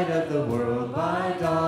light of the world by dawn.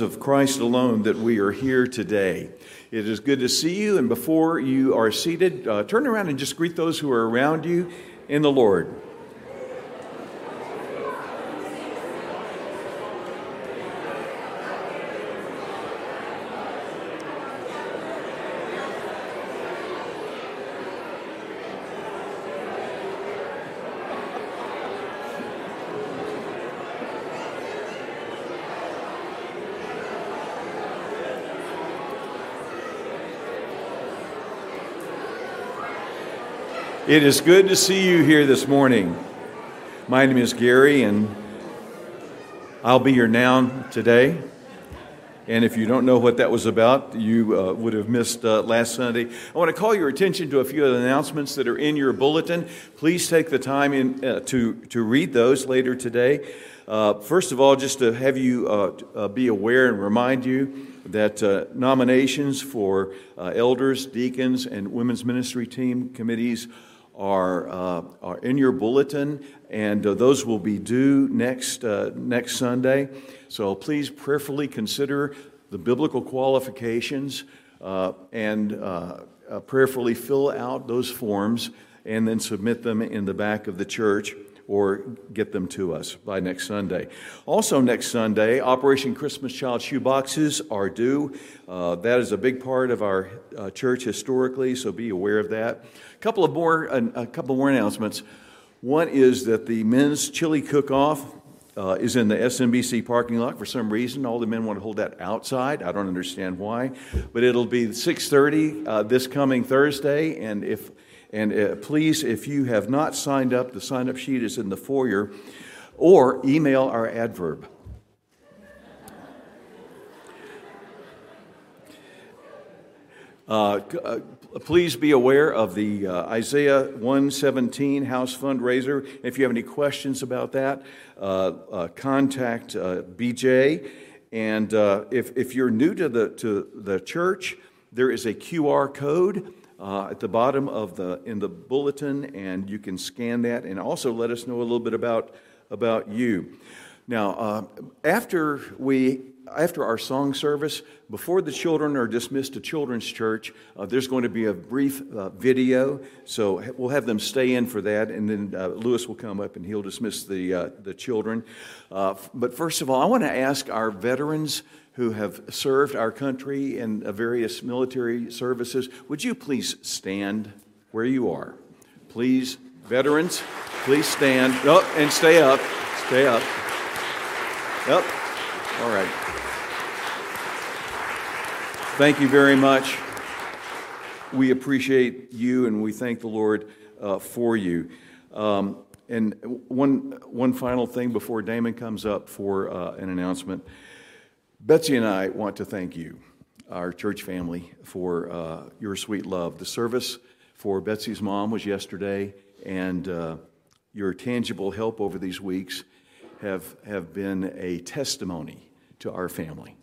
of Christ alone that we are here today. It is good to see you, and before you are seated, uh, turn around and just greet those who are around you in the Lord. It is good to see you here this morning. My name is Gary, and I'll be your noun today. And if you don't know what that was about, you uh, would have missed uh, last Sunday. I want to call your attention to a few of the announcements that are in your bulletin. Please take the time in, uh, to, to read those later today. Uh, first of all, just to have you uh, uh, be aware and remind you that uh, nominations for uh, elders, deacons, and women's ministry team committees are, uh, are in your bulletin, and uh, those will be due next, uh, next Sunday. So please prayerfully consider the biblical qualifications uh, and uh, uh, prayerfully fill out those forms and then submit them in the back of the church or get them to us by next Sunday. Also, next Sunday, Operation Christmas Child shoe boxes are due. Uh, that is a big part of our uh, church historically, so be aware of that. A couple of more, a couple more announcements. One is that the men's chili cook-off uh, is in the SMBC parking lot for some reason. All the men want to hold that outside. I don't understand why, but it'll be 6:30 uh, this coming Thursday. And if and uh, please, if you have not signed up, the sign-up sheet is in the foyer, or email our adverb. Uh, uh, please be aware of the uh, Isaiah 117 house fundraiser. If you have any questions about that, uh, uh, contact BJ. And if, if you're new to the, to the church, there is a QR code uh, at the bottom of the in the bulletin, and you can scan that, and also let us know a little bit about about you. Now, uh, after we after our song service, before the children are dismissed to Children's Church, uh, there's going to be a brief uh, video. So we'll have them stay in for that, and then uh, Lewis will come up and he'll dismiss the, uh, the children. Uh, but first of all, I want to ask our veterans who have served our country in uh, various military services, would you please stand where you are? Please, veterans, please stand. Oh, and stay up. Stay up. Yep. All right. Thank you very much. We appreciate you and we thank the Lord uh, for you. Um, and one, one final thing before Damon comes up for uh, an announcement. Betsy and I want to thank you, our church family, for uh, your sweet love. The service for Betsy's mom was yesterday, and uh, your tangible help over these weeks have, have been a testimony to our family.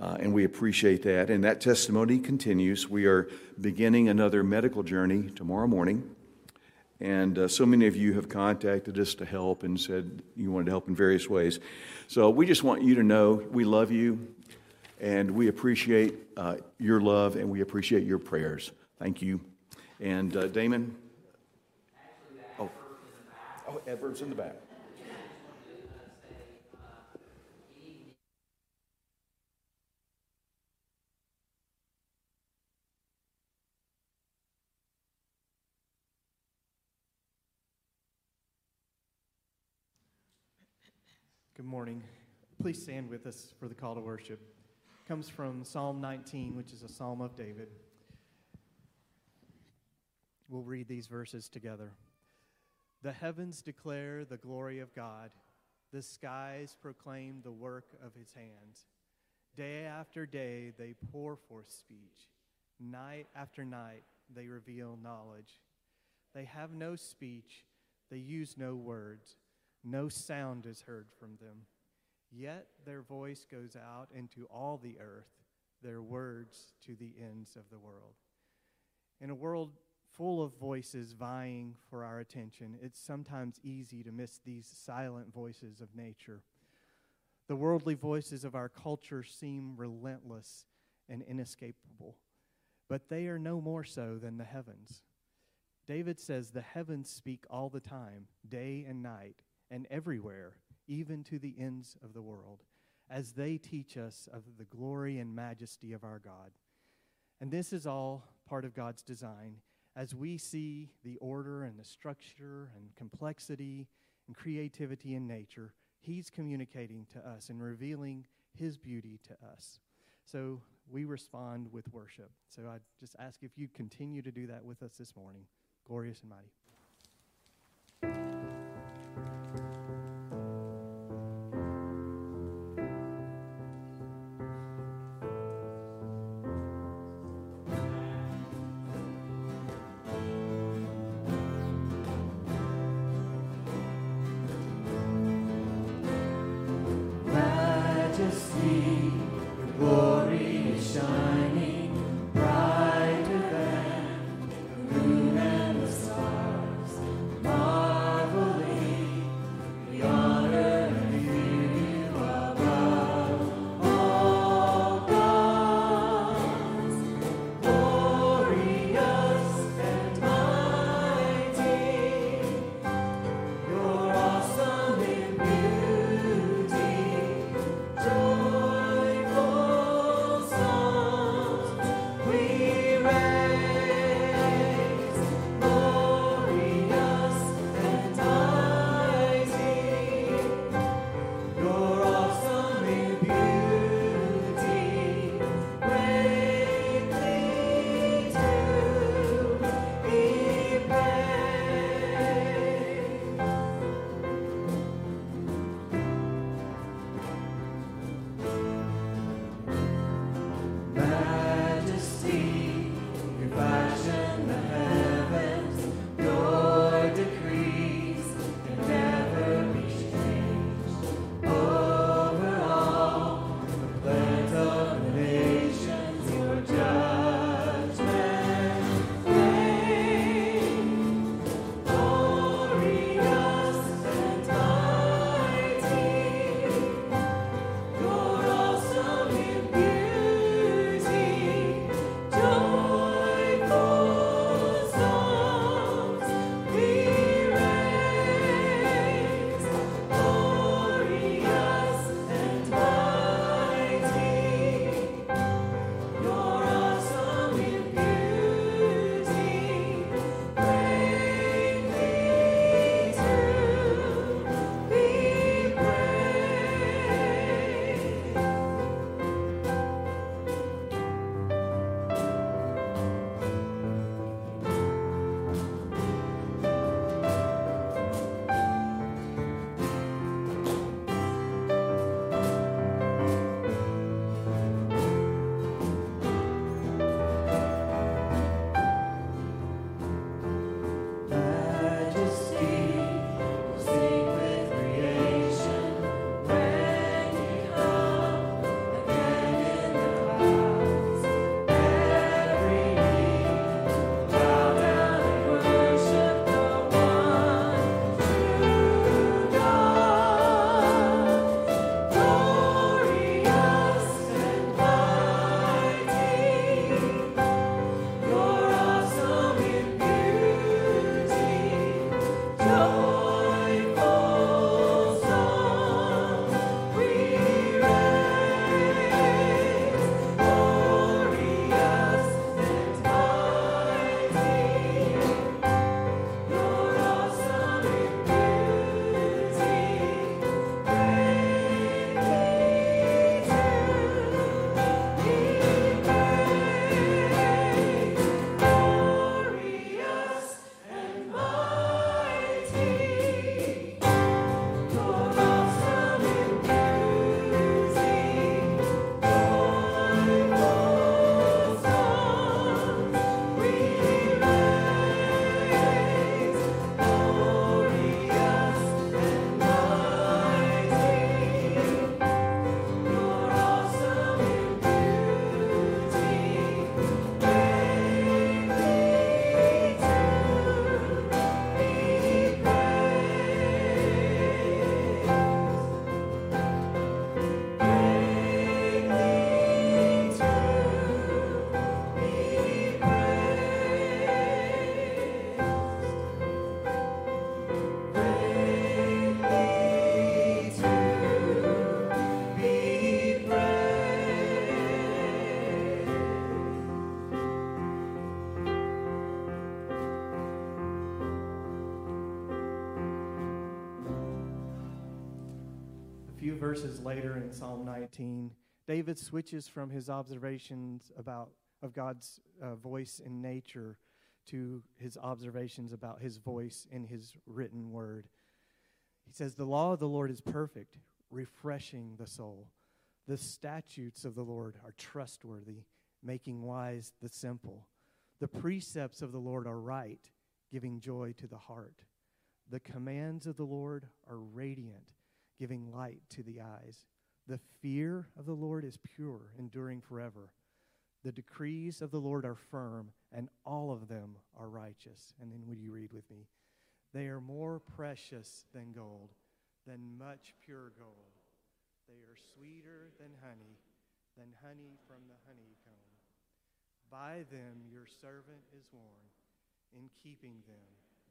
Uh, and we appreciate that. And that testimony continues. We are beginning another medical journey tomorrow morning. And uh, so many of you have contacted us to help and said you wanted to help in various ways. So we just want you to know we love you and we appreciate uh, your love and we appreciate your prayers. Thank you. And uh, Damon? Oh, oh, Edward's in the back. Good morning. Please stand with us for the call to worship. It comes from Psalm 19, which is a psalm of David. We'll read these verses together. The heavens declare the glory of God, the skies proclaim the work of his hands. Day after day they pour forth speech, night after night they reveal knowledge. They have no speech, they use no words. No sound is heard from them. Yet their voice goes out into all the earth, their words to the ends of the world. In a world full of voices vying for our attention, it's sometimes easy to miss these silent voices of nature. The worldly voices of our culture seem relentless and inescapable, but they are no more so than the heavens. David says the heavens speak all the time, day and night and everywhere, even to the ends of the world, as they teach us of the glory and majesty of our God. And this is all part of God's design. As we see the order and the structure and complexity and creativity in nature, He's communicating to us and revealing His beauty to us. So we respond with worship. So I just ask if you continue to do that with us this morning. Glorious and mighty. Verses later in Psalm 19, David switches from his observations about of God's uh, voice in nature to his observations about his voice in his written word. He says, The law of the Lord is perfect, refreshing the soul. The statutes of the Lord are trustworthy, making wise the simple. The precepts of the Lord are right, giving joy to the heart. The commands of the Lord are radiant, giving light to the eyes. The fear of the Lord is pure, enduring forever. The decrees of the Lord are firm, and all of them are righteous. And then would you read with me? They are more precious than gold, than much pure gold. They are sweeter than honey, than honey from the honeycomb. By them your servant is warned. In keeping them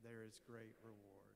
there is great reward.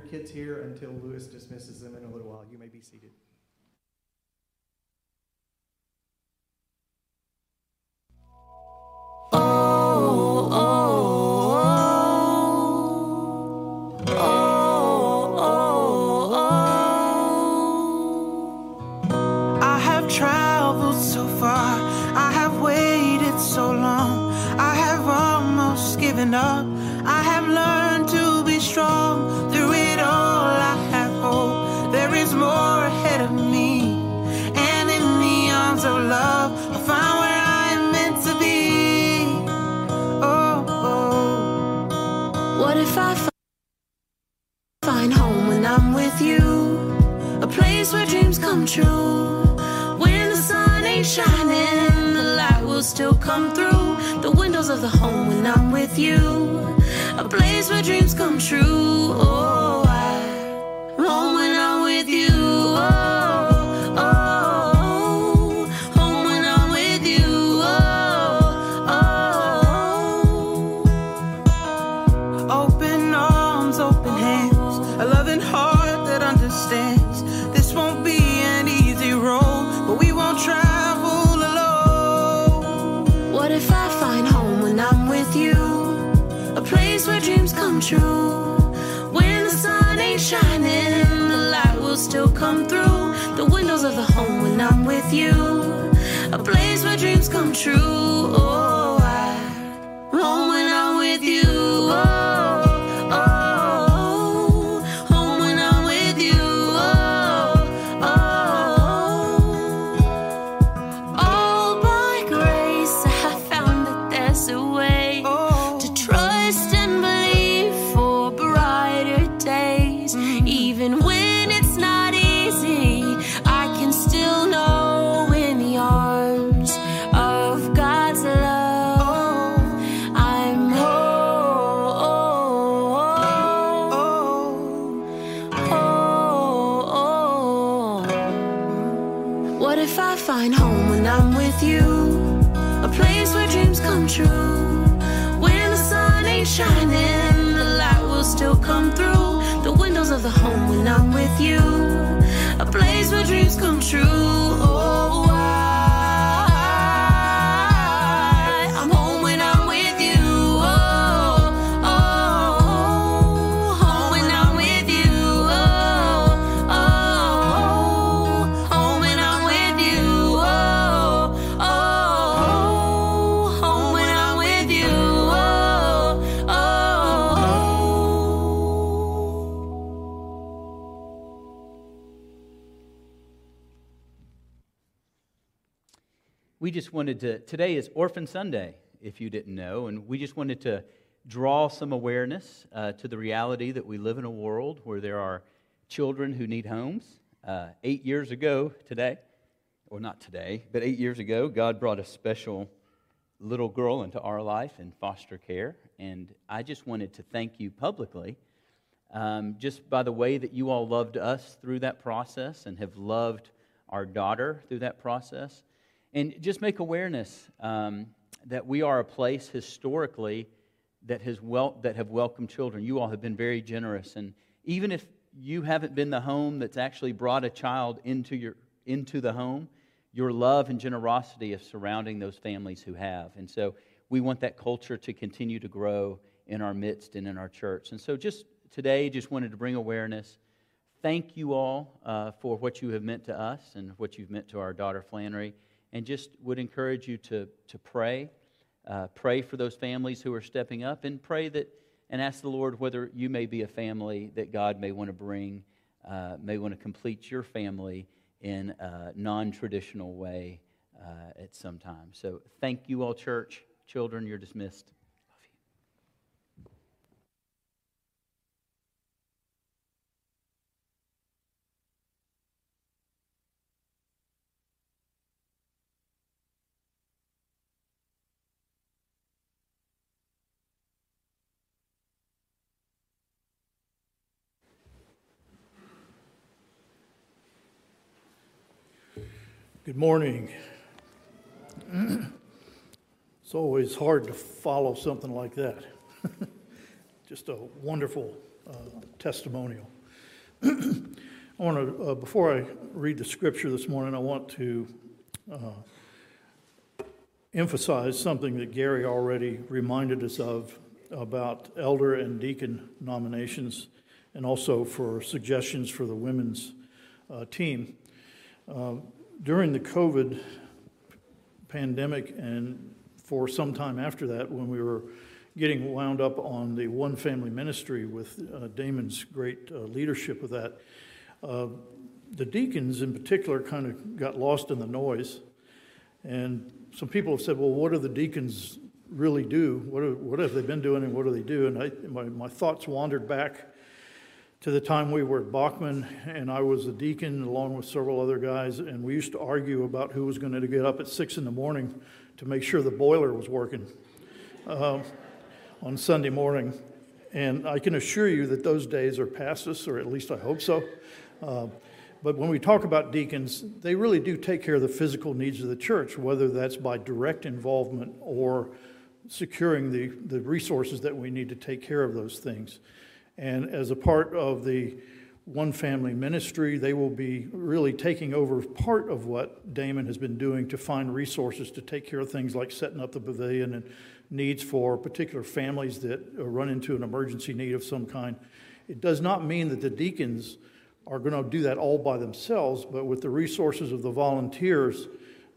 Kids here until Lewis dismisses them in a little while. You may be seated. Just wanted to, today is Orphan Sunday, if you didn't know, and we just wanted to draw some awareness uh, to the reality that we live in a world where there are children who need homes. Uh, eight years ago today, or not today, but eight years ago, God brought a special little girl into our life in foster care, and I just wanted to thank you publicly um, just by the way that you all loved us through that process and have loved our daughter through that process. And just make awareness um, that we are a place historically that, has wel- that have welcomed children. You all have been very generous. And even if you haven't been the home that's actually brought a child into, your, into the home, your love and generosity is surrounding those families who have. And so we want that culture to continue to grow in our midst and in our church. And so just today, just wanted to bring awareness. Thank you all uh, for what you have meant to us and what you've meant to our daughter Flannery. And just would encourage you to, to pray. Uh, pray for those families who are stepping up and pray that and ask the Lord whether you may be a family that God may want to bring, uh, may want to complete your family in a non traditional way uh, at some time. So thank you all, church. Children, you're dismissed. Good morning. It's always hard to follow something like that. Just a wonderful uh, testimonial. I want to, uh, before I read the scripture this morning, I want to uh, emphasize something that Gary already reminded us of about elder and deacon nominations and also for suggestions for the women's uh, team. Uh, during the COVID pandemic and for some time after that, when we were getting wound up on the one family ministry with uh, Damon's great uh, leadership of that, uh, the deacons in particular kind of got lost in the noise. And some people have said, well, what do the deacons really do? What, are, what have they been doing and what do they do? And I, my, my thoughts wandered back to the time we were at Bachman, and I was a deacon along with several other guys, and we used to argue about who was going to get up at six in the morning to make sure the boiler was working uh, on Sunday morning. And I can assure you that those days are past us, or at least I hope so. Uh, but when we talk about deacons, they really do take care of the physical needs of the church, whether that's by direct involvement or securing the, the resources that we need to take care of those things. And as a part of the one family ministry, they will be really taking over part of what Damon has been doing to find resources to take care of things like setting up the pavilion and needs for particular families that run into an emergency need of some kind. It does not mean that the deacons are going to do that all by themselves, but with the resources of the volunteers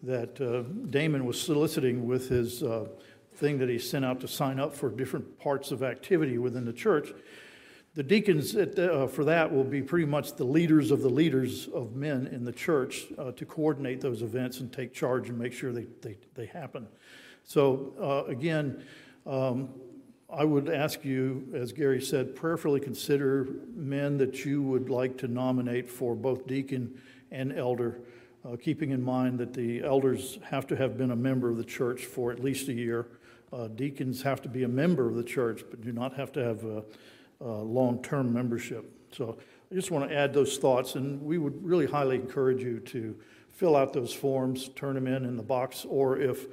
that uh, Damon was soliciting with his uh, thing that he sent out to sign up for different parts of activity within the church the deacons uh, for that will be pretty much the leaders of the leaders of men in the church uh, to coordinate those events and take charge and make sure they, they, they happen. So, uh, again, um, I would ask you, as Gary said, prayerfully consider men that you would like to nominate for both deacon and elder, uh, keeping in mind that the elders have to have been a member of the church for at least a year. Uh, deacons have to be a member of the church, but do not have to have uh, long term membership. So I just want to add those thoughts, and we would really highly encourage you to fill out those forms, turn them in in the box, or if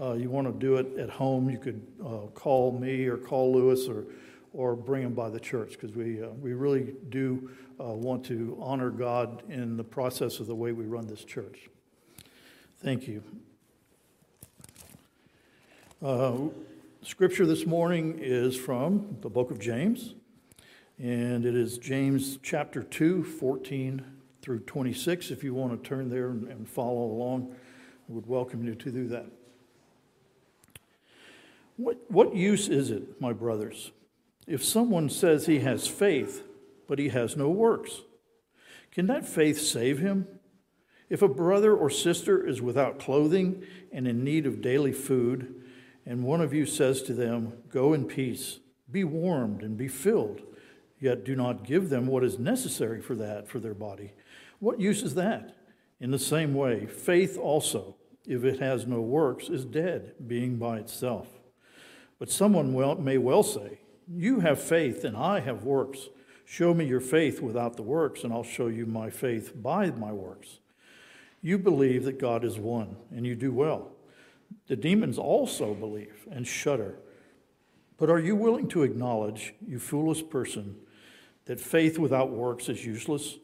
uh, you want to do it at home, you could uh, call me or call Lewis or, or bring them by the church because we, uh, we really do uh, want to honor God in the process of the way we run this church. Thank you. Uh, scripture this morning is from the book of James, and it is James chapter 2, 14 through 26. If you want to turn there and follow along, I would welcome you to do that. What, what use is it, my brothers, if someone says he has faith, but he has no works? Can that faith save him? If a brother or sister is without clothing and in need of daily food, and one of you says to them, Go in peace, be warmed and be filled, yet do not give them what is necessary for that, for their body. What use is that? In the same way, faith also, if it has no works, is dead, being by itself. But someone may well say, You have faith, and I have works. Show me your faith without the works, and I'll show you my faith by my works. You believe that God is one, and you do well. The demons also believe and shudder. But are you willing to acknowledge, you foolish person, that faith without works is useless?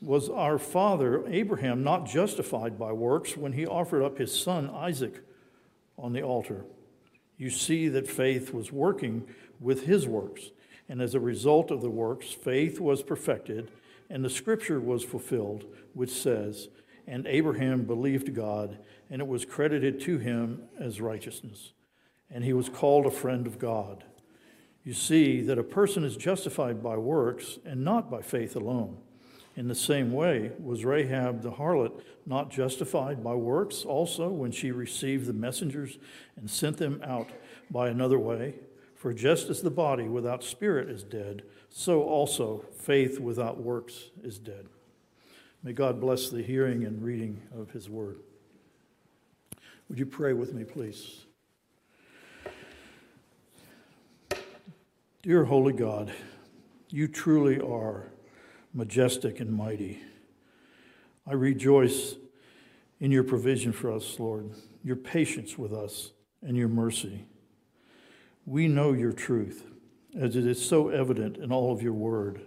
Was our father Abraham not justified by works when he offered up his son Isaac on the altar? You see that faith was working with his works, and as a result of the works, faith was perfected, and the scripture was fulfilled, which says, And Abraham believed God, and it was credited to him as righteousness, and he was called a friend of God. You see that a person is justified by works and not by faith alone. In the same way, was Rahab the harlot not justified by works also when she received the messengers and sent them out by another way? For just as the body without spirit is dead, so also faith without works is dead. May God bless the hearing and reading of his word. Would you pray with me, please? Dear Holy God, you truly are majestic and mighty. I rejoice in your provision for us, Lord, your patience with us, and your mercy. We know your truth, as it is so evident in all of your word.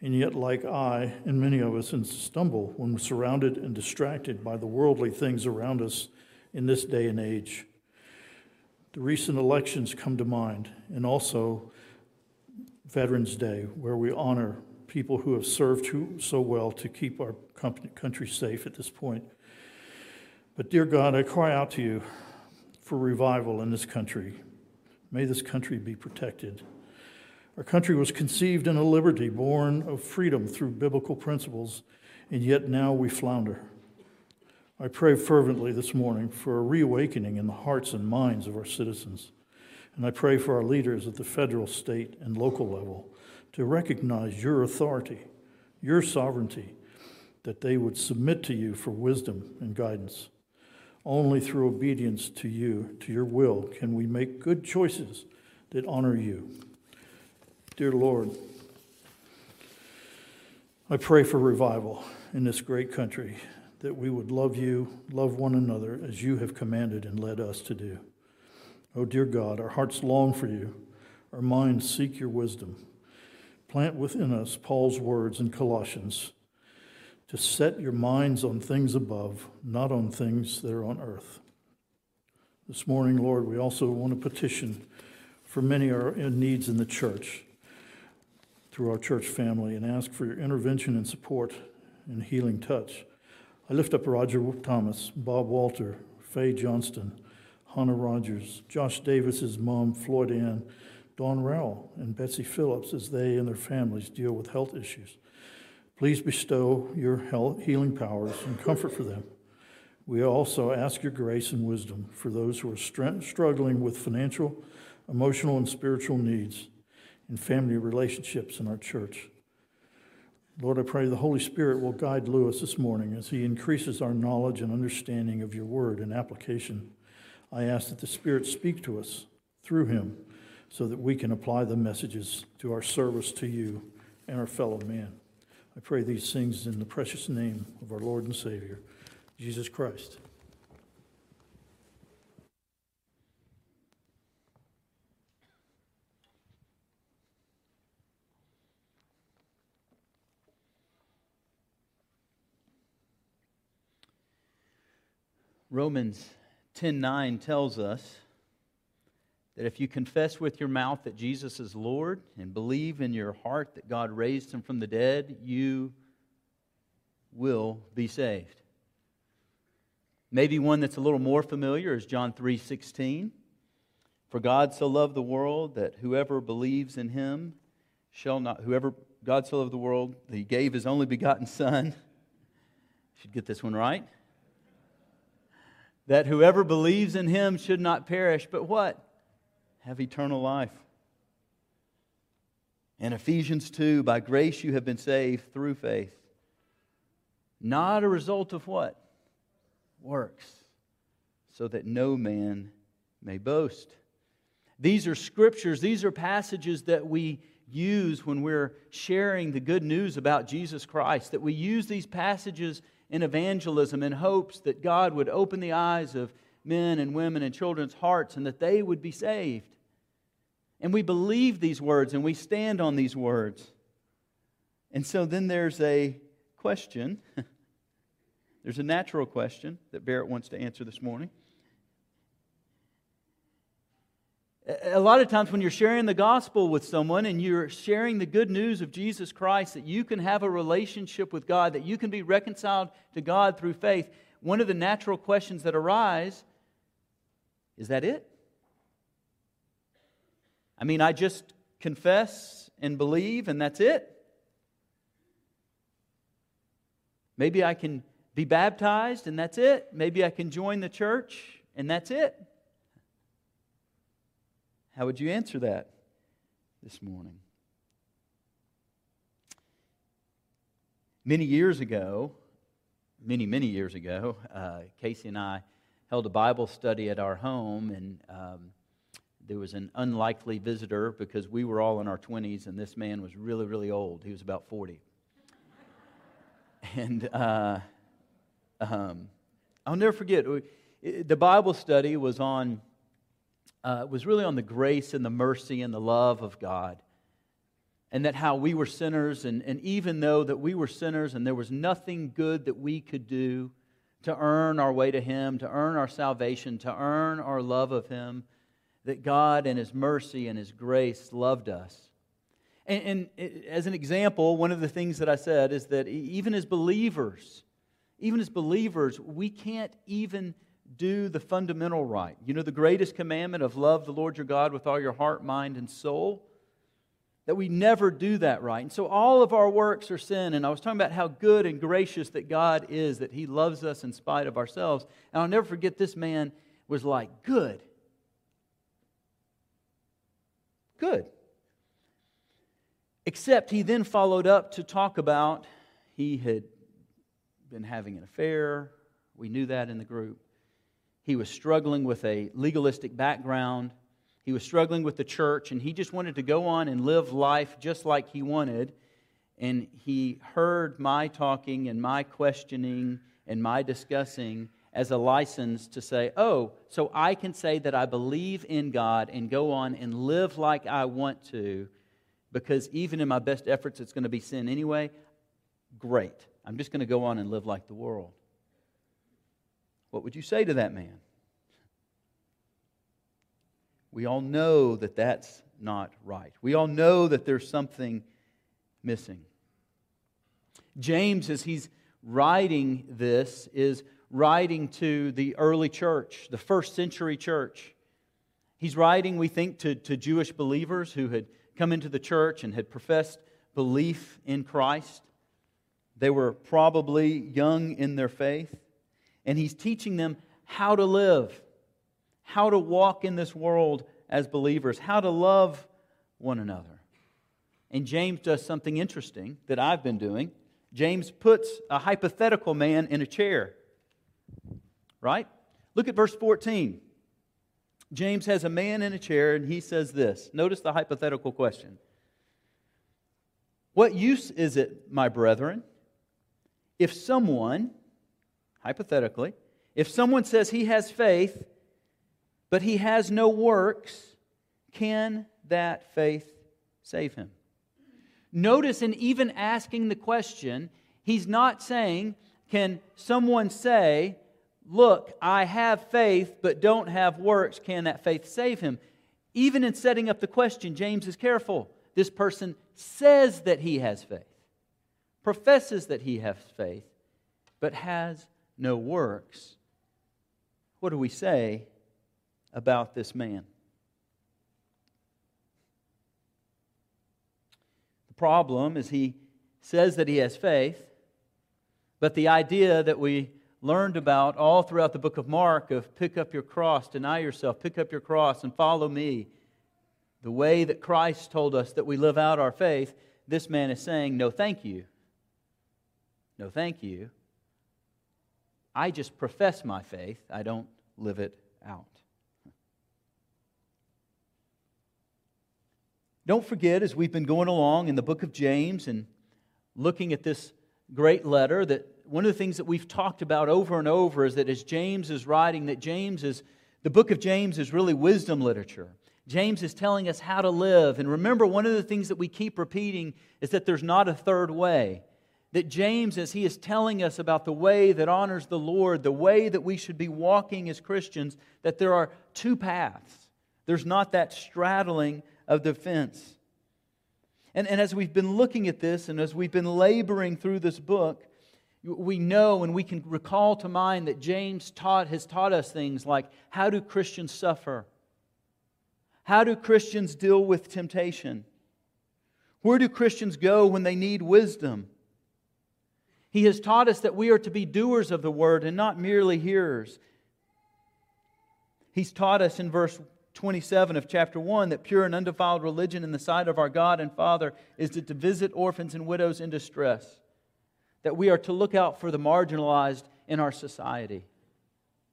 and yet, like I and many of us, stumble when surrounded and distracted by the worldly things around us in this day and age. The recent elections come to mind, and also Veterans Day, where we honor people who have served so well to keep our country safe at this point. But, dear God, I cry out to you for revival in this country. May this country be protected. Our country was conceived in a liberty born of freedom through biblical principles, and yet now we flounder. I pray fervently this morning for a reawakening in the hearts and minds of our citizens. And I pray for our leaders at the federal, state, and local level to recognize your authority, your sovereignty, that they would submit to you for wisdom and guidance. Only through obedience to you, to your will, can we make good choices that honor you. Dear Lord, I pray for revival in this great country, that we would love you, love one another as you have commanded and led us to do. Oh, dear God, our hearts long for you, our minds seek your wisdom. Plant within us Paul's words in Colossians to set your minds on things above, not on things that are on earth. This morning, Lord, we also want to petition for many our needs in the church through our church family and ask for your intervention and support and healing touch. I lift up Roger Thomas, Bob Walter, Faye Johnston, Hannah Rogers, Josh Davis's mom, Floyd Ann, Dawn Rowell, and Betsy Phillips as they and their families deal with health issues. Please bestow your health, healing powers and comfort for them. We also ask your grace and wisdom for those who are struggling with financial, emotional, and spiritual needs and family relationships in our church. Lord, I pray the Holy Spirit will guide Lewis this morning as he increases our knowledge and understanding of your word and application. I ask that the Spirit speak to us through him so that we can apply the messages to our service to you and our fellow man. I pray these things in the precious name of our Lord and Savior, Jesus Christ. Romans 10:9 tells us that if you confess with your mouth that Jesus is Lord and believe in your heart that God raised him from the dead, you will be saved. Maybe one that's a little more familiar is John 3:16. For God so loved the world that whoever believes in him shall not whoever God so loved the world that he gave his only begotten son. Should get this one right that whoever believes in him should not perish, but what? Have eternal life. In Ephesians 2, by grace you have been saved through faith. Not a result of what? Works, so that no man may boast. These are scriptures, these are passages that we use when we're sharing the good news about Jesus Christ, that we use these passages in evangelism in hopes that God would open the eyes of men and women and children's hearts and that they would be saved. And we believe these words and we stand on these words. And so then there's a question. there's a natural question that Barrett wants to answer this morning. A lot of times, when you're sharing the gospel with someone and you're sharing the good news of Jesus Christ, that you can have a relationship with God, that you can be reconciled to God through faith, one of the natural questions that arise is that it? I mean, I just confess and believe, and that's it? Maybe I can be baptized, and that's it. Maybe I can join the church, and that's it. How would you answer that this morning? Many years ago, many, many years ago, uh, Casey and I held a Bible study at our home, and um, there was an unlikely visitor because we were all in our 20s, and this man was really, really old. He was about 40. and uh, um, I'll never forget, the Bible study was on uh, was really on the grace and the mercy and the love of God. and that how we were sinners, and, and even though that we were sinners and there was nothing good that we could do to earn our way to Him, to earn our salvation, to earn our love of Him, that God and His mercy and His grace loved us. And, and as an example, one of the things that I said is that even as believers, even as believers, we can't even do the fundamental right. You know, the greatest commandment of love the Lord your God with all your heart, mind, and soul that we never do that right. And so all of our works are sin. And I was talking about how good and gracious that God is, that He loves us in spite of ourselves. And I'll never forget this man was like, good. Good. Except he then followed up to talk about he had been having an affair. We knew that in the group. He was struggling with a legalistic background. He was struggling with the church, and he just wanted to go on and live life just like he wanted. And he heard my talking and my questioning and my discussing as a license to say, oh, so I can say that I believe in God and go on and live like I want to, because even in my best efforts, it's going to be sin anyway. Great. I'm just going to go on and live like the world. What would you say to that man? We all know that that's not right. We all know that there's something missing. James, as he's writing this, is writing to the early church, the first century church. He's writing, we think, to, to Jewish believers who had come into the church and had professed belief in Christ. They were probably young in their faith. And he's teaching them how to live how to walk in this world as believers, how to love one another. And James does something interesting that I've been doing. James puts a hypothetical man in a chair. Right? Look at verse 14. James has a man in a chair and he says this. Notice the hypothetical question. What use is it, my brethren, if someone, hypothetically, if someone says he has faith but he has no works, can that faith save him? Notice in even asking the question, he's not saying, Can someone say, Look, I have faith but don't have works, can that faith save him? Even in setting up the question, James is careful. This person says that he has faith, professes that he has faith, but has no works. What do we say about this man. The problem is he says that he has faith, but the idea that we learned about all throughout the book of Mark of pick up your cross, deny yourself, pick up your cross, and follow me, the way that Christ told us that we live out our faith, this man is saying, No, thank you. No, thank you. I just profess my faith, I don't live it out. Don't forget, as we've been going along in the book of James and looking at this great letter, that one of the things that we've talked about over and over is that as James is writing, that James is, the book of James is really wisdom literature. James is telling us how to live. And remember, one of the things that we keep repeating is that there's not a third way. That James, as he is telling us about the way that honors the Lord, the way that we should be walking as Christians, that there are two paths. There's not that straddling of defense. And, and as we've been looking at this and as we've been laboring through this book, we know and we can recall to mind that James taught, has taught us things like how do Christians suffer? How do Christians deal with temptation? Where do Christians go when they need wisdom? He has taught us that we are to be doers of the word and not merely hearers. He's taught us in verse 27 of chapter 1 that pure and undefiled religion in the sight of our God and Father is to, to visit orphans and widows in distress, that we are to look out for the marginalized in our society.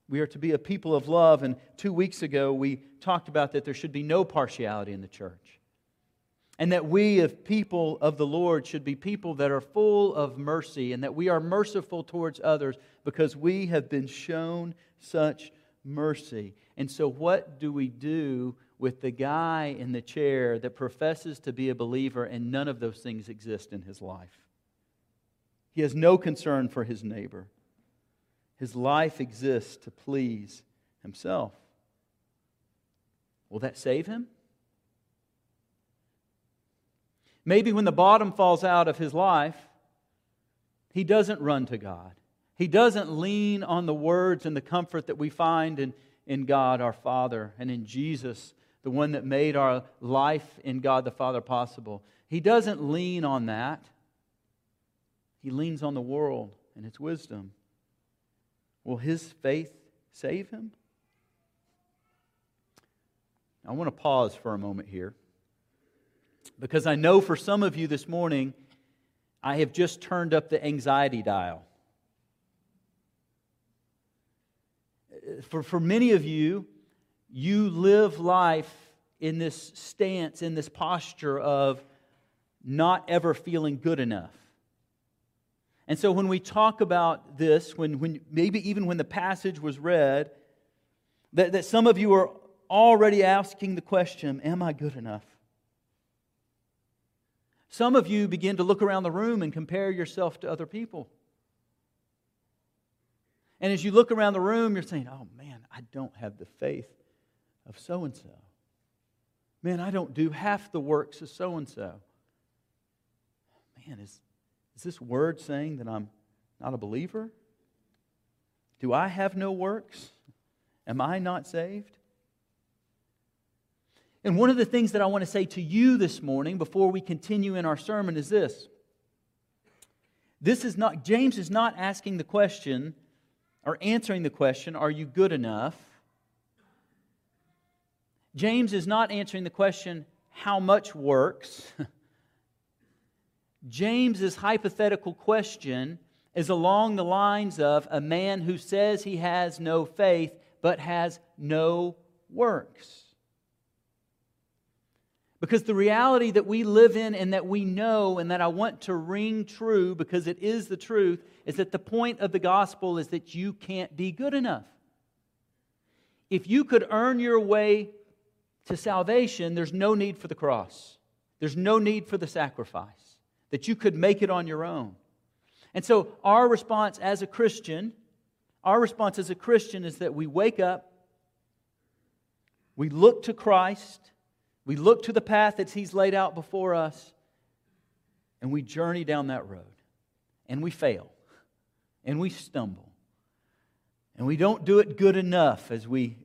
We are to be a people of love, and two weeks ago we talked about that there should be no partiality in the church. And that we, as people of the Lord, should be people that are full of mercy and that we are merciful towards others because we have been shown such mercy. And so, what do we do with the guy in the chair that professes to be a believer and none of those things exist in his life. He has no concern for his neighbor. His life exists to please himself. Will that save him? Maybe when the bottom falls out of his life, he doesn't run to God. He doesn't lean on the words and the comfort that we find in, in God our Father and in Jesus, the one that made our life in God the Father possible. He doesn't lean on that. He leans on the world and its wisdom. Will his faith save him? I want to pause for a moment here because I know for some of you this morning, I have just turned up the anxiety dial. For, for many of you, you live life in this stance, in this posture of not ever feeling good enough. And so when we talk about this, when, when maybe even when the passage was read, that, that some of you are already asking the question Am I good enough? Some of you begin to look around the room and compare yourself to other people. And as you look around the room, you're saying, oh man, I don't have the faith of so and so. Man, I don't do half the works of so and so. Man, is, is this word saying that I'm not a believer? Do I have no works? Am I not saved? And one of the things that I want to say to you this morning before we continue in our sermon is this. This is not, James is not asking the question or answering the question, Are you good enough? James is not answering the question, How much works? James's hypothetical question is along the lines of a man who says he has no faith but has no works. Because the reality that we live in and that we know and that I want to ring true because it is the truth is that the point of the gospel is that you can't be good enough. If you could earn your way to salvation, there's no need for the cross, there's no need for the sacrifice, that you could make it on your own. And so, our response as a Christian, our response as a Christian is that we wake up, we look to Christ we look to the path that He's laid out before us, and we journey down that road. And we fail, and we stumble, and we don't do it good enough as we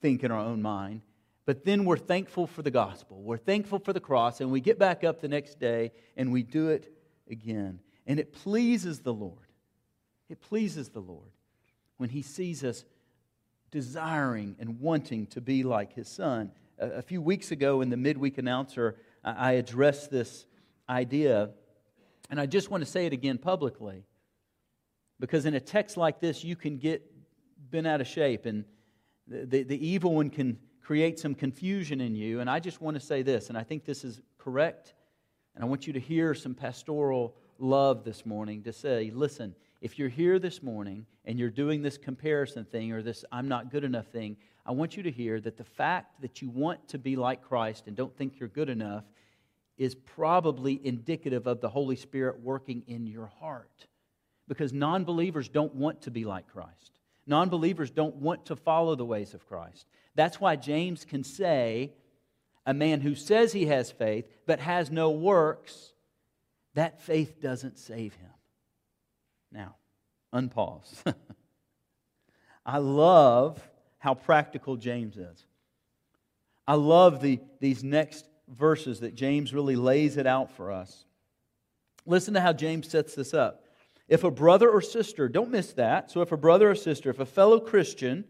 think in our own mind. But then we're thankful for the gospel. We're thankful for the cross, and we get back up the next day and we do it again. And it pleases the Lord. It pleases the Lord when He sees us desiring and wanting to be like His Son a few weeks ago in the midweek announcer, I addressed this idea, and I just want to say it again publicly. Because in a text like this, you can get bent out of shape, and the, the, evil one can create some confusion in you. And I just want to say this, and I think this is correct, and I want you to hear some pastoral love this morning to say, listen, if you're here this morning and you're doing this comparison thing or this I'm not good enough thing, I want you to hear that the fact that you want to be like Christ and don't think you're good enough is probably indicative of the Holy Spirit working in your heart. Because non believers don't want to be like Christ, non believers don't want to follow the ways of Christ. That's why James can say, a man who says he has faith but has no works, that faith doesn't save him. Now, unpause. I love how practical James is. I love the, these next verses that James really lays it out for us. Listen to how James sets this up. If a brother or sister, don't miss that. So, if a brother or sister, if a fellow Christian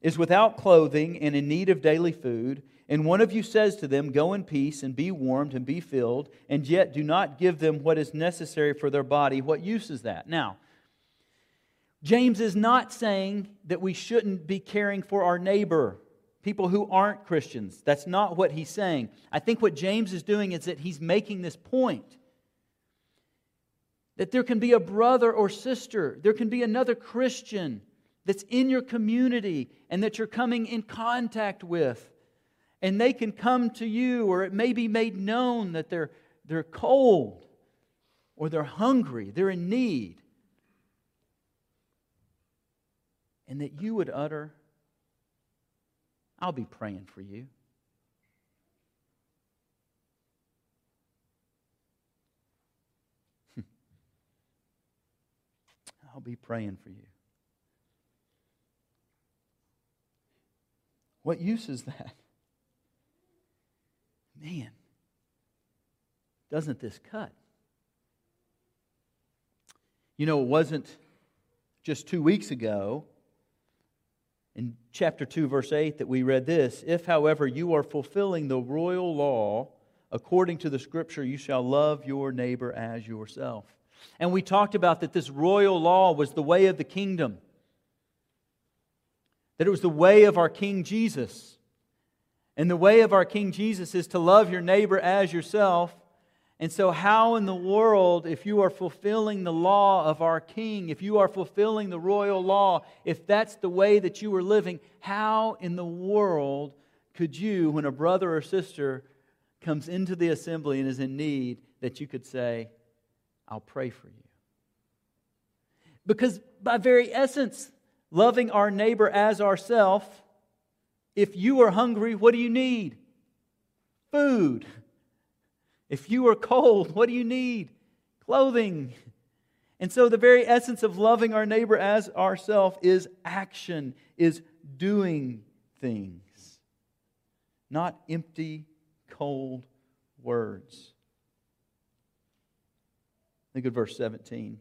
is without clothing and in need of daily food, and one of you says to them, Go in peace and be warmed and be filled, and yet do not give them what is necessary for their body, what use is that? Now, James is not saying that we shouldn't be caring for our neighbor, people who aren't Christians. That's not what he's saying. I think what James is doing is that he's making this point that there can be a brother or sister, there can be another Christian that's in your community and that you're coming in contact with and they can come to you, or it may be made known that they're, they're cold or they're hungry, they're in need. And that you would utter, I'll be praying for you. I'll be praying for you. What use is that? Man, doesn't this cut? You know, it wasn't just two weeks ago in chapter 2, verse 8, that we read this If, however, you are fulfilling the royal law according to the scripture, you shall love your neighbor as yourself. And we talked about that this royal law was the way of the kingdom, that it was the way of our King Jesus. And the way of our King Jesus is to love your neighbor as yourself. And so, how in the world, if you are fulfilling the law of our King, if you are fulfilling the royal law, if that's the way that you are living, how in the world could you, when a brother or sister comes into the assembly and is in need, that you could say, I'll pray for you. Because by very essence, loving our neighbor as ourself, if you are hungry, what do you need? Food. If you are cold, what do you need? Clothing. And so the very essence of loving our neighbor as ourself is action, is doing things, not empty, cold words. Look at verse 17.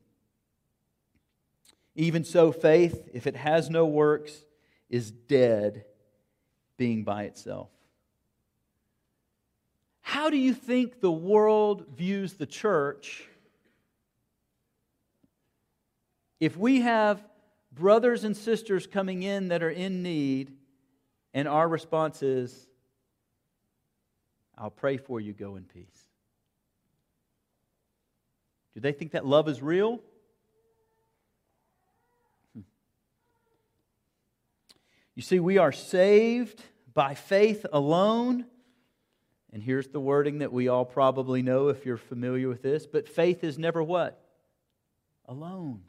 Even so, faith, if it has no works, is dead, being by itself. How do you think the world views the church if we have brothers and sisters coming in that are in need, and our response is, I'll pray for you, go in peace? Do they think that love is real? Hmm. You see, we are saved by faith alone. And here's the wording that we all probably know if you're familiar with this. But faith is never what? Alone.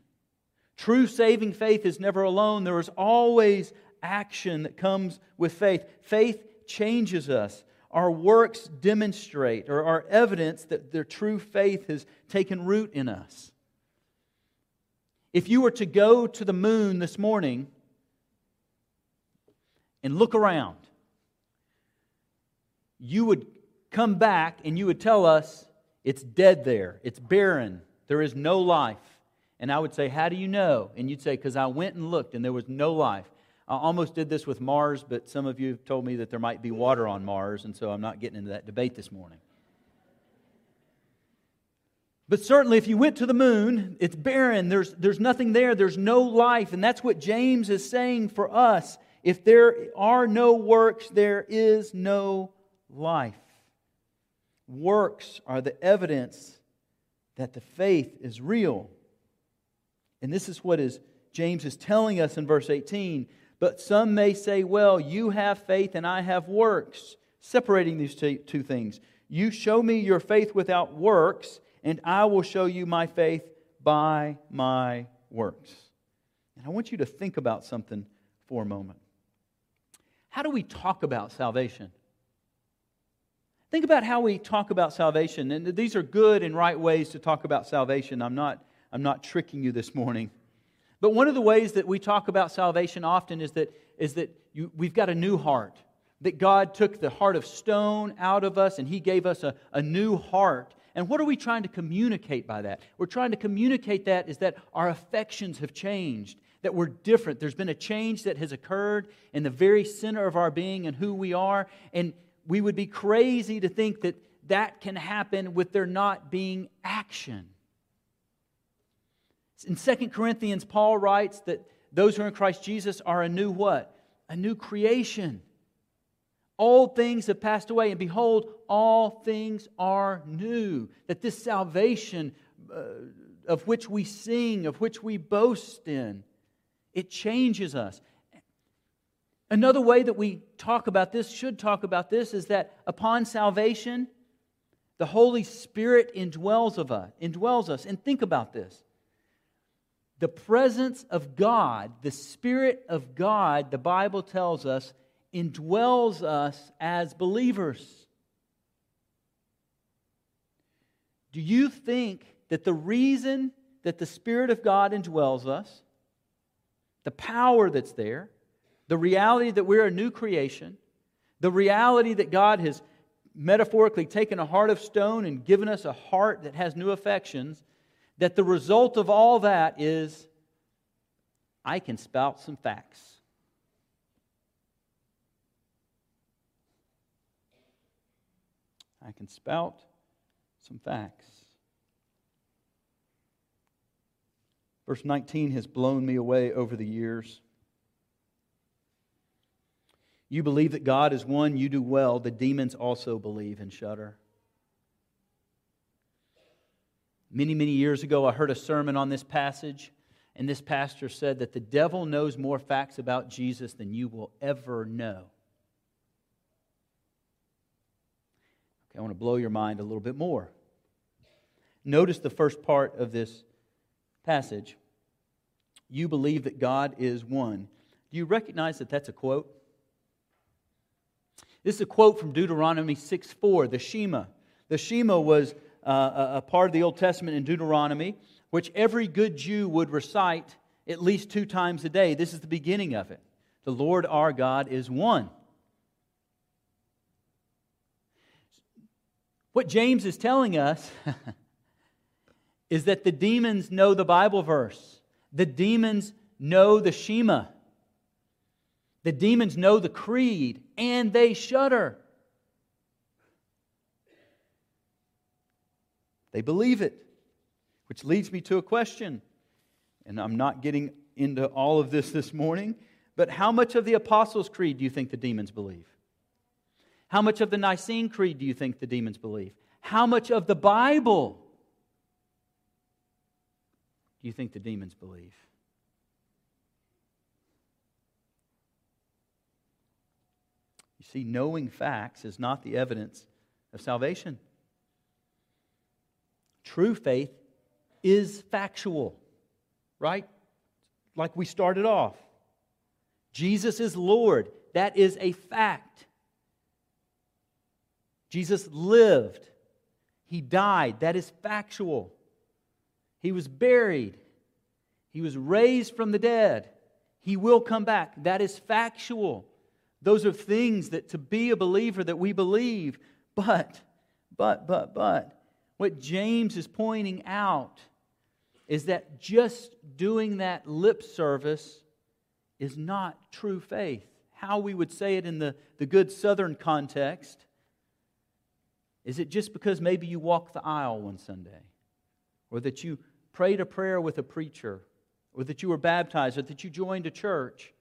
True saving faith is never alone. There is always action that comes with faith. Faith changes us our works demonstrate or are evidence that their true faith has taken root in us. If you were to go to the moon this morning and look around, you would come back and you would tell us it's dead there, it's barren, there is no life. And I would say, How do you know? And you'd say, Because I went and looked and there was no life. I almost did this with Mars, but some of you have told me that there might be water on Mars, and so I'm not getting into that debate this morning. But certainly, if you went to the moon, it's barren. There's, there's nothing there. There's no life. And that's what James is saying for us. If there are no works, there is no life. Works are the evidence that the faith is real. And this is what is James is telling us in verse 18 but some may say, well, you have faith and I have works, separating these two things. You show me your faith without works, and I will show you my faith by my works. And I want you to think about something for a moment. How do we talk about salvation? Think about how we talk about salvation. And these are good and right ways to talk about salvation. I'm not, I'm not tricking you this morning. But one of the ways that we talk about salvation often is that, is that you, we've got a new heart. That God took the heart of stone out of us and He gave us a, a new heart. And what are we trying to communicate by that? We're trying to communicate that is that our affections have changed, that we're different. There's been a change that has occurred in the very center of our being and who we are. And we would be crazy to think that that can happen with there not being action. In 2 Corinthians, Paul writes that those who are in Christ Jesus are a new what? A new creation. Old things have passed away, and behold, all things are new. That this salvation uh, of which we sing, of which we boast in, it changes us. Another way that we talk about this, should talk about this, is that upon salvation, the Holy Spirit indwells of us, indwells us. And think about this. The presence of God, the Spirit of God, the Bible tells us, indwells us as believers. Do you think that the reason that the Spirit of God indwells us, the power that's there, the reality that we're a new creation, the reality that God has metaphorically taken a heart of stone and given us a heart that has new affections, that the result of all that is I can spout some facts. I can spout some facts. Verse 19 has blown me away over the years. You believe that God is one, you do well. The demons also believe and shudder. Many, many years ago, I heard a sermon on this passage, and this pastor said that the devil knows more facts about Jesus than you will ever know. Okay, I want to blow your mind a little bit more. Notice the first part of this passage. You believe that God is one. Do you recognize that that's a quote? This is a quote from Deuteronomy 6 4, the Shema. The Shema was uh, a part of the Old Testament in Deuteronomy, which every good Jew would recite at least two times a day. This is the beginning of it. The Lord our God is one. What James is telling us is that the demons know the Bible verse. The demons know the Shema. The demons know the creed and they shudder. They believe it, which leads me to a question. And I'm not getting into all of this this morning, but how much of the Apostles' Creed do you think the demons believe? How much of the Nicene Creed do you think the demons believe? How much of the Bible do you think the demons believe? See, knowing facts is not the evidence of salvation. True faith is factual, right? Like we started off. Jesus is Lord. That is a fact. Jesus lived. He died. That is factual. He was buried. He was raised from the dead. He will come back. That is factual. Those are things that to be a believer that we believe. But, but, but, but, what James is pointing out is that just doing that lip service is not true faith. How we would say it in the, the good southern context is it just because maybe you walked the aisle one Sunday, or that you prayed a prayer with a preacher, or that you were baptized, or that you joined a church?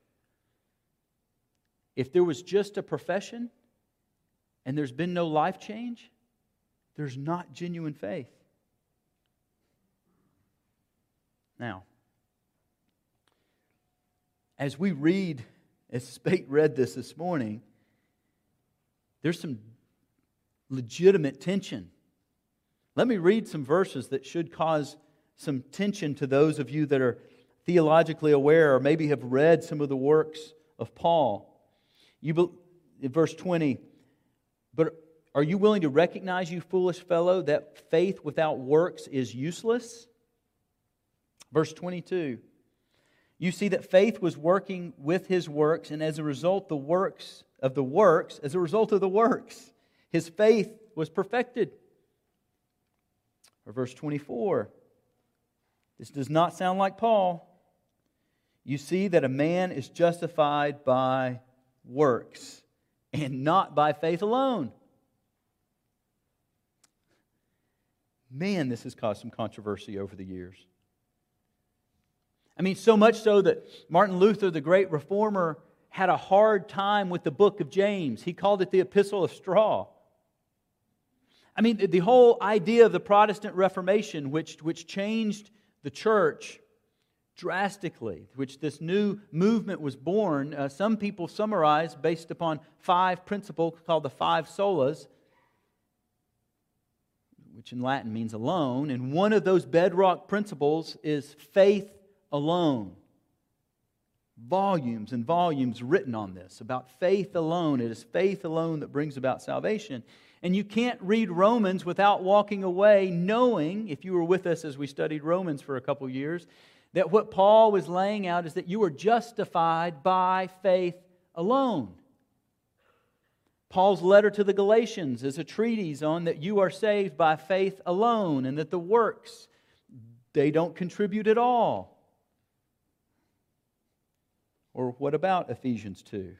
If there was just a profession and there's been no life change, there's not genuine faith. Now, as we read, as Spate read this this morning, there's some legitimate tension. Let me read some verses that should cause some tension to those of you that are theologically aware or maybe have read some of the works of Paul. You, in verse 20, but are you willing to recognize, you foolish fellow, that faith without works is useless? Verse 22, you see that faith was working with his works, and as a result, the works of the works, as a result of the works, his faith was perfected. Or verse 24, this does not sound like Paul. You see that a man is justified by works and not by faith alone. Man, this has caused some controversy over the years. I mean, so much so that Martin Luther, the great reformer, had a hard time with the book of James. He called it the Epistle of Straw. I mean, the whole idea of the Protestant Reformation, which, which changed the church drastically, which this new movement was born. Uh, some people summarize based upon five principles called the five solas, which in Latin means alone. And one of those bedrock principles is faith alone. Volumes and volumes written on this about faith alone. It is faith alone that brings about salvation. And you can't read Romans without walking away knowing, if you were with us as we studied Romans for a couple years, that what Paul was laying out is that you are justified by faith alone. Paul's letter to the Galatians is a treatise on that you are saved by faith alone and that the works they don't contribute at all. Or what about Ephesians 2?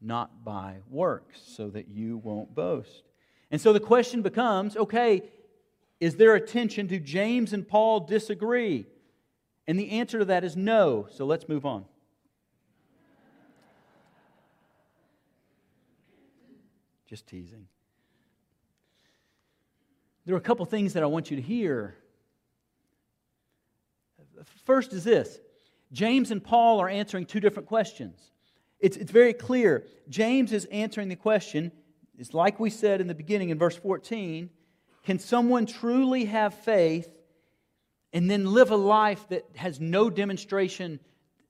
Not by works, so that you won't boast. And so the question becomes okay, is there attention? Do James and Paul disagree? And the answer to that is no. So let's move on. Just teasing. There are a couple things that I want you to hear. First is this James and Paul are answering two different questions. It's, it's very clear. James is answering the question, it's like we said in the beginning in verse 14 can someone truly have faith and then live a life that has no demonstration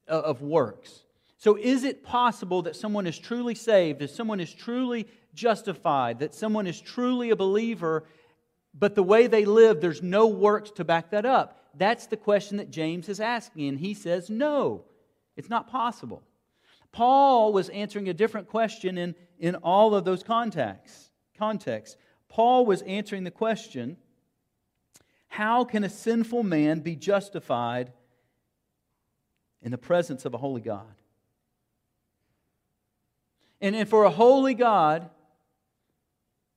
of works? So, is it possible that someone is truly saved, that someone is truly justified, that someone is truly a believer, but the way they live, there's no works to back that up? That's the question that James is asking, and he says, no, it's not possible. Paul was answering a different question in, in all of those contexts. contexts. Paul was answering the question how can a sinful man be justified in the presence of a holy God? And, and for a holy God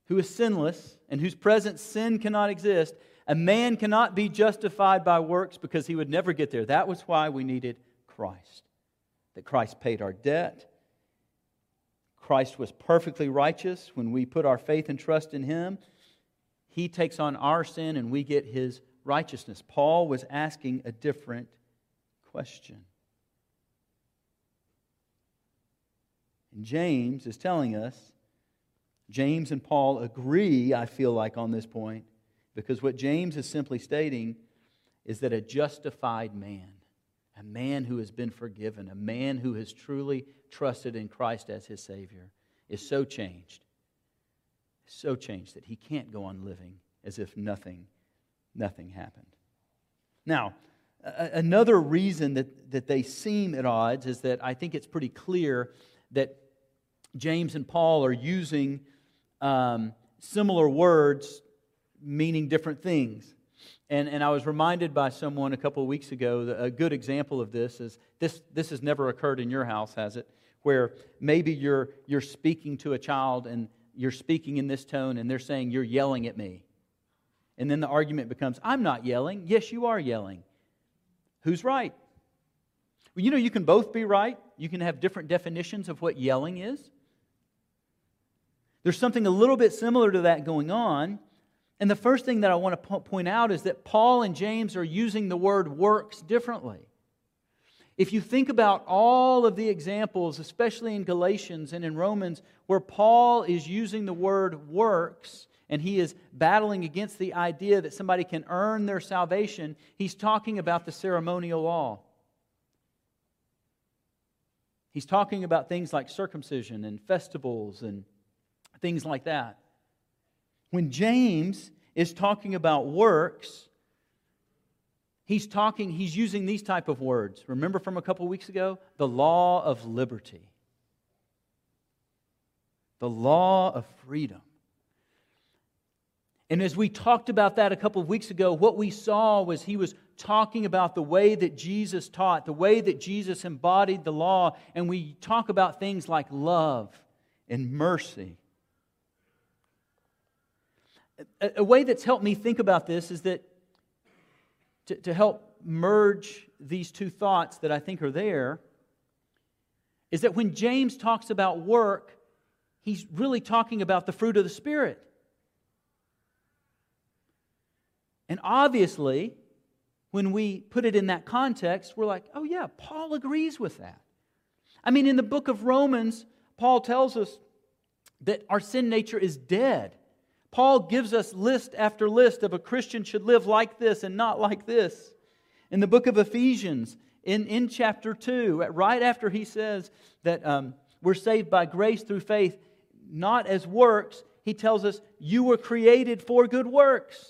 who is sinless and whose presence sin cannot exist, a man cannot be justified by works because he would never get there. That was why we needed Christ. That Christ paid our debt, Christ was perfectly righteous when we put our faith and trust in him. He takes on our sin and we get his righteousness. Paul was asking a different question. And James is telling us, James and Paul agree, I feel like, on this point, because what James is simply stating is that a justified man a man who has been forgiven, a man who has truly trusted in Christ as his Savior, is so changed, so changed that he can't go on living as if nothing, nothing happened. Now, another reason that, that they seem at odds is that I think it's pretty clear that James and Paul are using um, similar words meaning different things. And, and I was reminded by someone a couple of weeks ago, that a good example of this is this, this has never occurred in your house, has it? Where maybe you're, you're speaking to a child and you're speaking in this tone and they're saying, You're yelling at me. And then the argument becomes, I'm not yelling. Yes, you are yelling. Who's right? Well, you know, you can both be right. You can have different definitions of what yelling is. There's something a little bit similar to that going on and the first thing that I want to point out is that Paul and James are using the word works differently. If you think about all of the examples, especially in Galatians and in Romans, where Paul is using the word works and he is battling against the idea that somebody can earn their salvation, he's talking about the ceremonial law. He's talking about things like circumcision and festivals and things like that. When James is talking about works, he's talking, he's using these type of words. Remember from a couple weeks ago? The law of liberty. The law of freedom. And as we talked about that a couple of weeks ago, what we saw was he was talking about the way that Jesus taught, the way that Jesus embodied the law. And we talk about things like love and mercy a, a way that's helped me think about this is that to, to help merge these two thoughts that I think are there is that when James talks about work, he's really talking about the fruit of the Spirit. And obviously, when we put it in that context, we're like, oh, yeah, Paul agrees with that. I mean, in the book of Romans, Paul tells us that our sin nature is dead. Paul gives us list after list of a Christian should live like this and not like this. In the book of Ephesians, in, in chapter 2, right after he says that um, we're saved by grace through faith, not as works, he tells us, You were created for good works.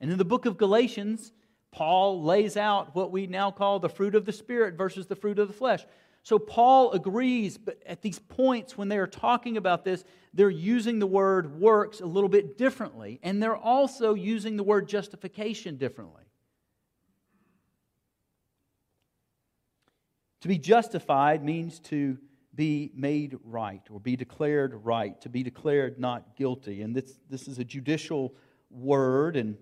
And in the book of Galatians, Paul lays out what we now call the fruit of the Spirit versus the fruit of the flesh. So Paul agrees, but at these points when they are talking about this, they're using the word works a little bit differently, and they're also using the word justification differently. To be justified means to be made right or be declared right, to be declared not guilty. And this, this is a judicial word, and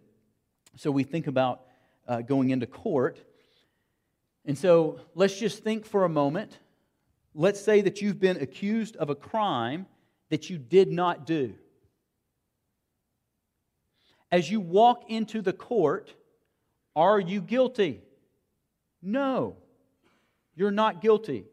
so we think about uh, going into court. And so let's just think for a moment. Let's say that you've been accused of a crime that you did not do. As you walk into the court, are you guilty? No, you're not guilty.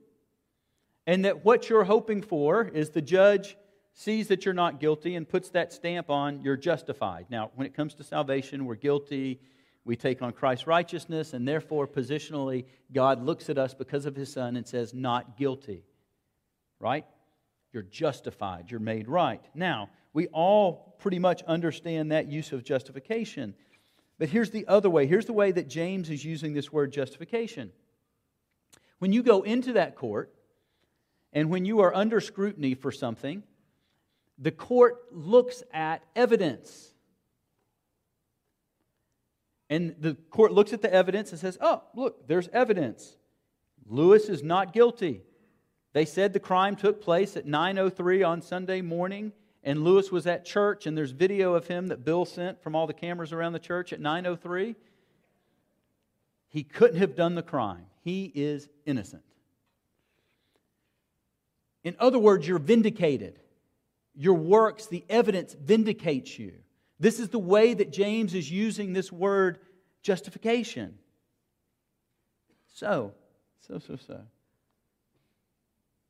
And that what you're hoping for is the judge sees that you're not guilty and puts that stamp on, you're justified. Now, when it comes to salvation, we're guilty. We take on Christ's righteousness, and therefore, positionally, God looks at us because of his Son and says, not guilty. Right? You're justified. You're made right. Now, we all pretty much understand that use of justification. But here's the other way. Here's the way that James is using this word justification. When you go into that court, and when you are under scrutiny for something, the court looks at evidence. And the court looks at the evidence and says, oh, look, there's evidence. Lewis is not guilty. They said the crime took place at 9:03 on Sunday morning and Lewis was at church and there's video of him that Bill sent from all the cameras around the church at 9:03. He couldn't have done the crime. He is innocent. In other words, you're vindicated. Your works, the evidence vindicates you. This is the way that James is using this word justification. So, so, so, so.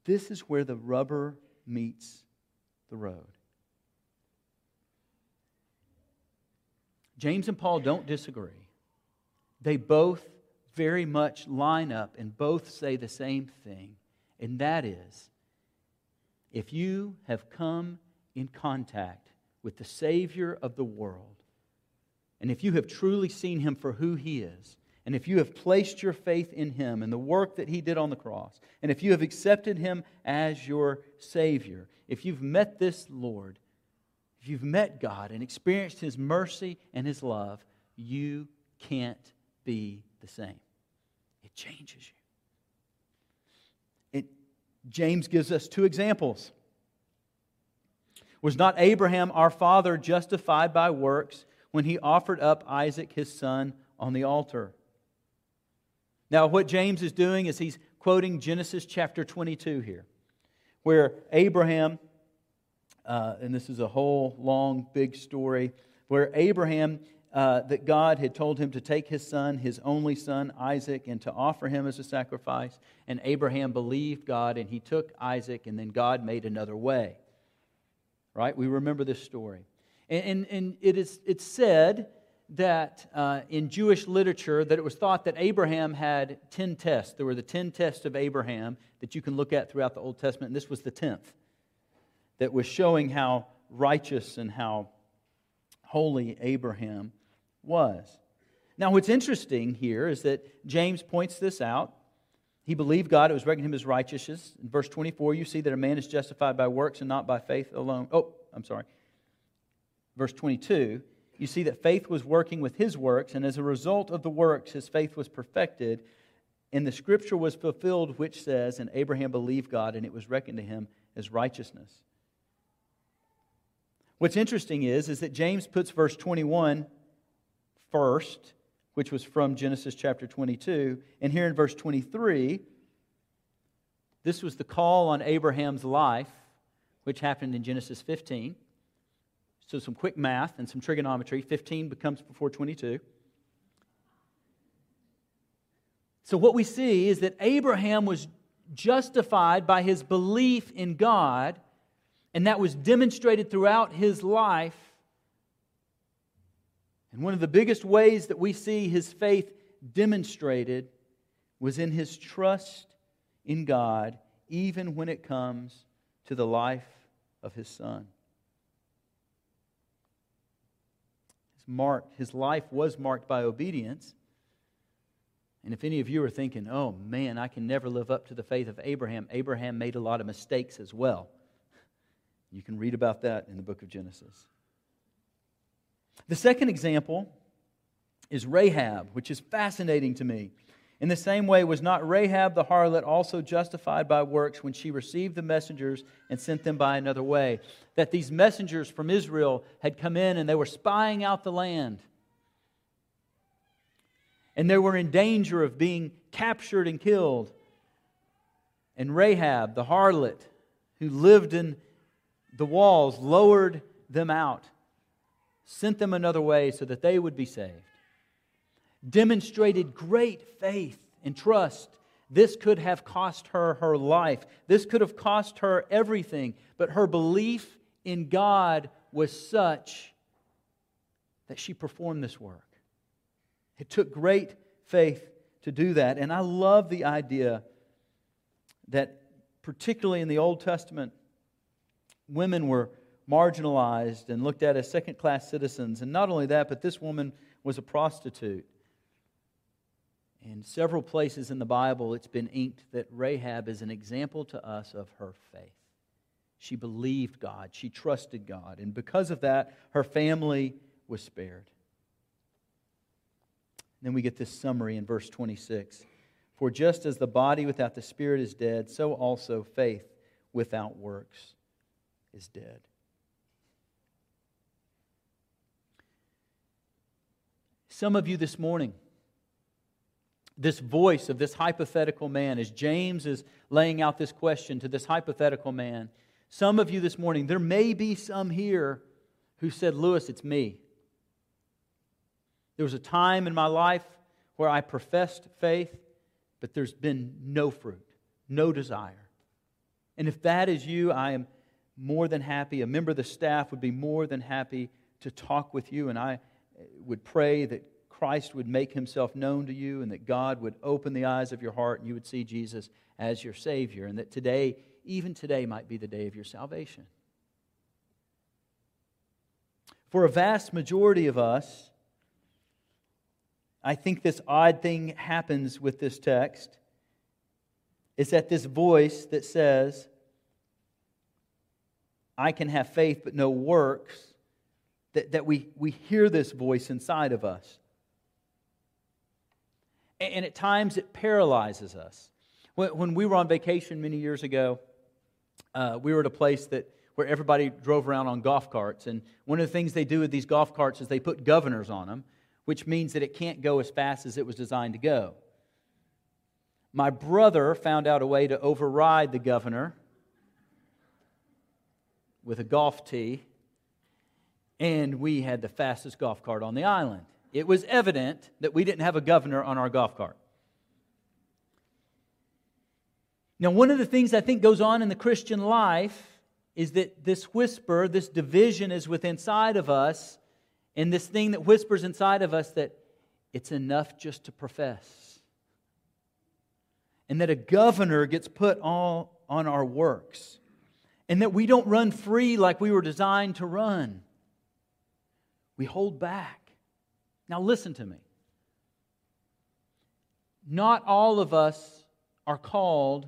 This is where the rubber meets the road. James and Paul don't disagree. They both very much line up and both say the same thing, and that is if you have come in contact with the Savior of the world, and if you have truly seen him for who he is, and if you have placed your faith in him and the work that he did on the cross, and if you have accepted him as your Savior, if you've met this Lord, if you've met God and experienced his mercy and his love, you can't be the same. It changes you. It, James gives us two examples. Was not Abraham our father justified by works when he offered up Isaac his son on the altar? Now, what James is doing is he's quoting Genesis chapter 22 here, where Abraham, uh, and this is a whole long, big story, where Abraham uh, that God had told him to take his son, his only son, Isaac, and to offer him as a sacrifice. And Abraham believed God, and he took Isaac, and then God made another way. Right? We remember this story. And, and, and it is, it's said that uh, in Jewish literature that it was thought that Abraham had 10 tests. There were the 10 tests of Abraham that you can look at throughout the Old Testament, and this was the 10th that was showing how righteous and how holy Abraham was. Now, what's interesting here is that James points this out. He believed God, it was reckoned him as righteousness. In verse 24, you see that a man is justified by works and not by faith alone. Oh, I'm sorry. Verse 22, you see that faith was working with his works, and as a result of the works, his faith was perfected. And the scripture was fulfilled, which says, And Abraham believed God, and it was reckoned to him as righteousness. What's interesting is, is that James puts verse 21 first, which was from Genesis chapter 22. And here in verse 23, this was the call on Abraham's life, which happened in Genesis 15. So, some quick math and some trigonometry. 15 becomes before 22. So, what we see is that Abraham was justified by his belief in God, and that was demonstrated throughout his life. And one of the biggest ways that we see his faith demonstrated was in his trust in God, even when it comes to the life of his son. His, marked, his life was marked by obedience. And if any of you are thinking, oh man, I can never live up to the faith of Abraham, Abraham made a lot of mistakes as well. You can read about that in the book of Genesis. The second example is Rahab, which is fascinating to me. In the same way, was not Rahab the harlot also justified by works when she received the messengers and sent them by another way? That these messengers from Israel had come in and they were spying out the land. And they were in danger of being captured and killed. And Rahab, the harlot who lived in the walls, lowered them out, sent them another way so that they would be saved demonstrated great faith and trust. This could have cost her her life. This could have cost her everything. But her belief in God was such that she performed this work. It took great faith to do that. And I love the idea that, particularly in the Old Testament, women were marginalized and looked at as second class citizens. And not only that, but this woman was a prostitute. In several places in the Bible, it's been inked that Rahab is an example to us of her faith. She believed God, she trusted God, and because of that, her family was spared. Then we get this summary in verse 26 For just as the body without the spirit is dead, so also faith without works is dead. Some of you this morning, this voice of this hypothetical man, as James is laying out this question to this hypothetical man, some of you this morning, there may be some here who said, Lewis, it's me. There was a time in my life where I professed faith, but there's been no fruit, no desire. And if that is you, I am more than happy. A member of the staff would be more than happy to talk with you, and I would pray that Christ would make himself known to you and that God would open the eyes of your heart and you would see Jesus as your Savior, and that today, even today, might be the day of your salvation. For a vast majority of us, I think this odd thing happens with this text is that this voice that says, I can have faith but no works, that, that we, we hear this voice inside of us and at times it paralyzes us. When we were on vacation many years ago, uh, we were at a place that where everybody drove around on golf carts, and one of the things they do with these golf carts is they put governors on them, which means that it can't go as fast as it was designed to go. My brother found out a way to override the governor with a golf tee, and we had the fastest golf cart on the island it was evident that we didn't have a governor on our golf cart. Now, one of the things I think goes on in the Christian life is that this whisper, this division is within inside of us, and this thing that whispers inside of us that it's enough just to profess. And that a governor gets put all on our works. And that we don't run free like we were designed to run. We hold back. Now, listen to me. Not all of us are called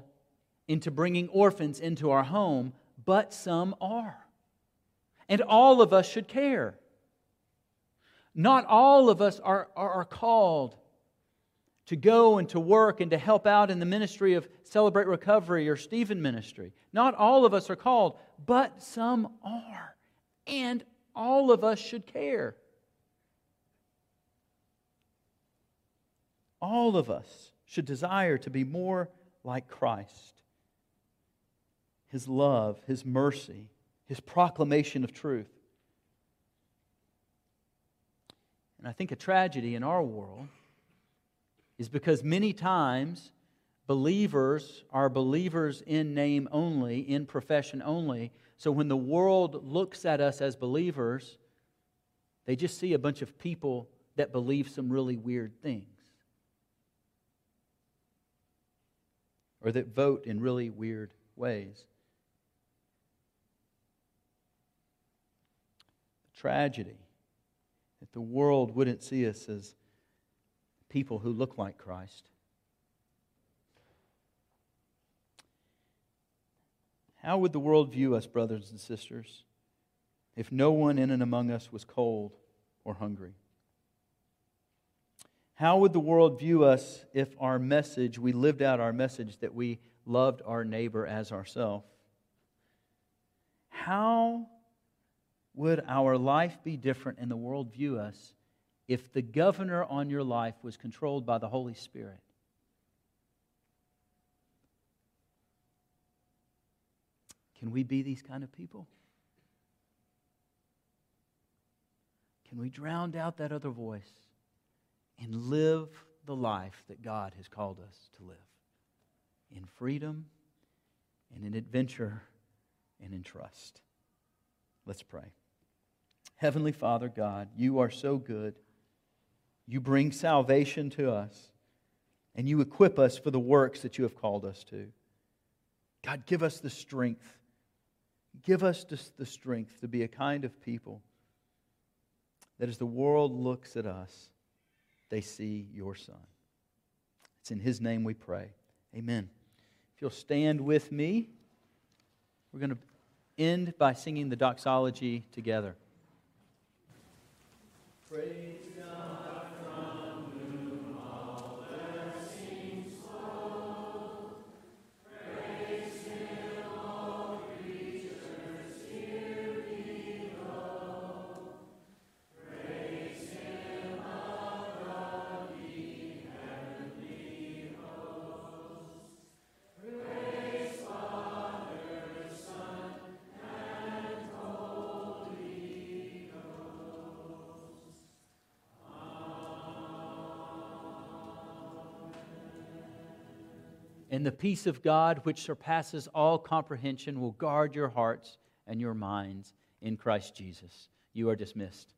into bringing orphans into our home, but some are. And all of us should care. Not all of us are, are, are, called to go and to work and to help out in the ministry of Celebrate Recovery or Stephen Ministry. Not all of us are called, but some are. And all of us should care. All of us should desire to be more like Christ. His love, His mercy, His proclamation of truth. And I think a tragedy in our world is because many times believers are believers in name only, in profession only. So when the world looks at us as believers, they just see a bunch of people that believe some really weird things or that vote in really weird ways. The tragedy that the world wouldn't see us as people who look like Christ. How would the world view us, brothers and sisters, if no one in and among us was cold or hungry? How would the world view us if our message, we lived out our message that we loved our neighbor as ourselves? How would our life be different and the world view us if the governor on your life was controlled by the Holy Spirit? Can we be these kind of people? Can we drown out that other voice and live the life that God has called us to live in freedom and in adventure and in trust? Let's pray. Heavenly Father, God, you are so good. You bring salvation to us, and you equip us for the works that you have called us to. God, give us the strength. Give us the strength to be a kind of people that as the world looks at us, they see your Son. It's in His name we pray. Amen. If you'll stand with me, we're going to end by singing the doxology together. Praise And the peace of God, which surpasses all comprehension, will guard your hearts and your minds in Christ Jesus. You are dismissed.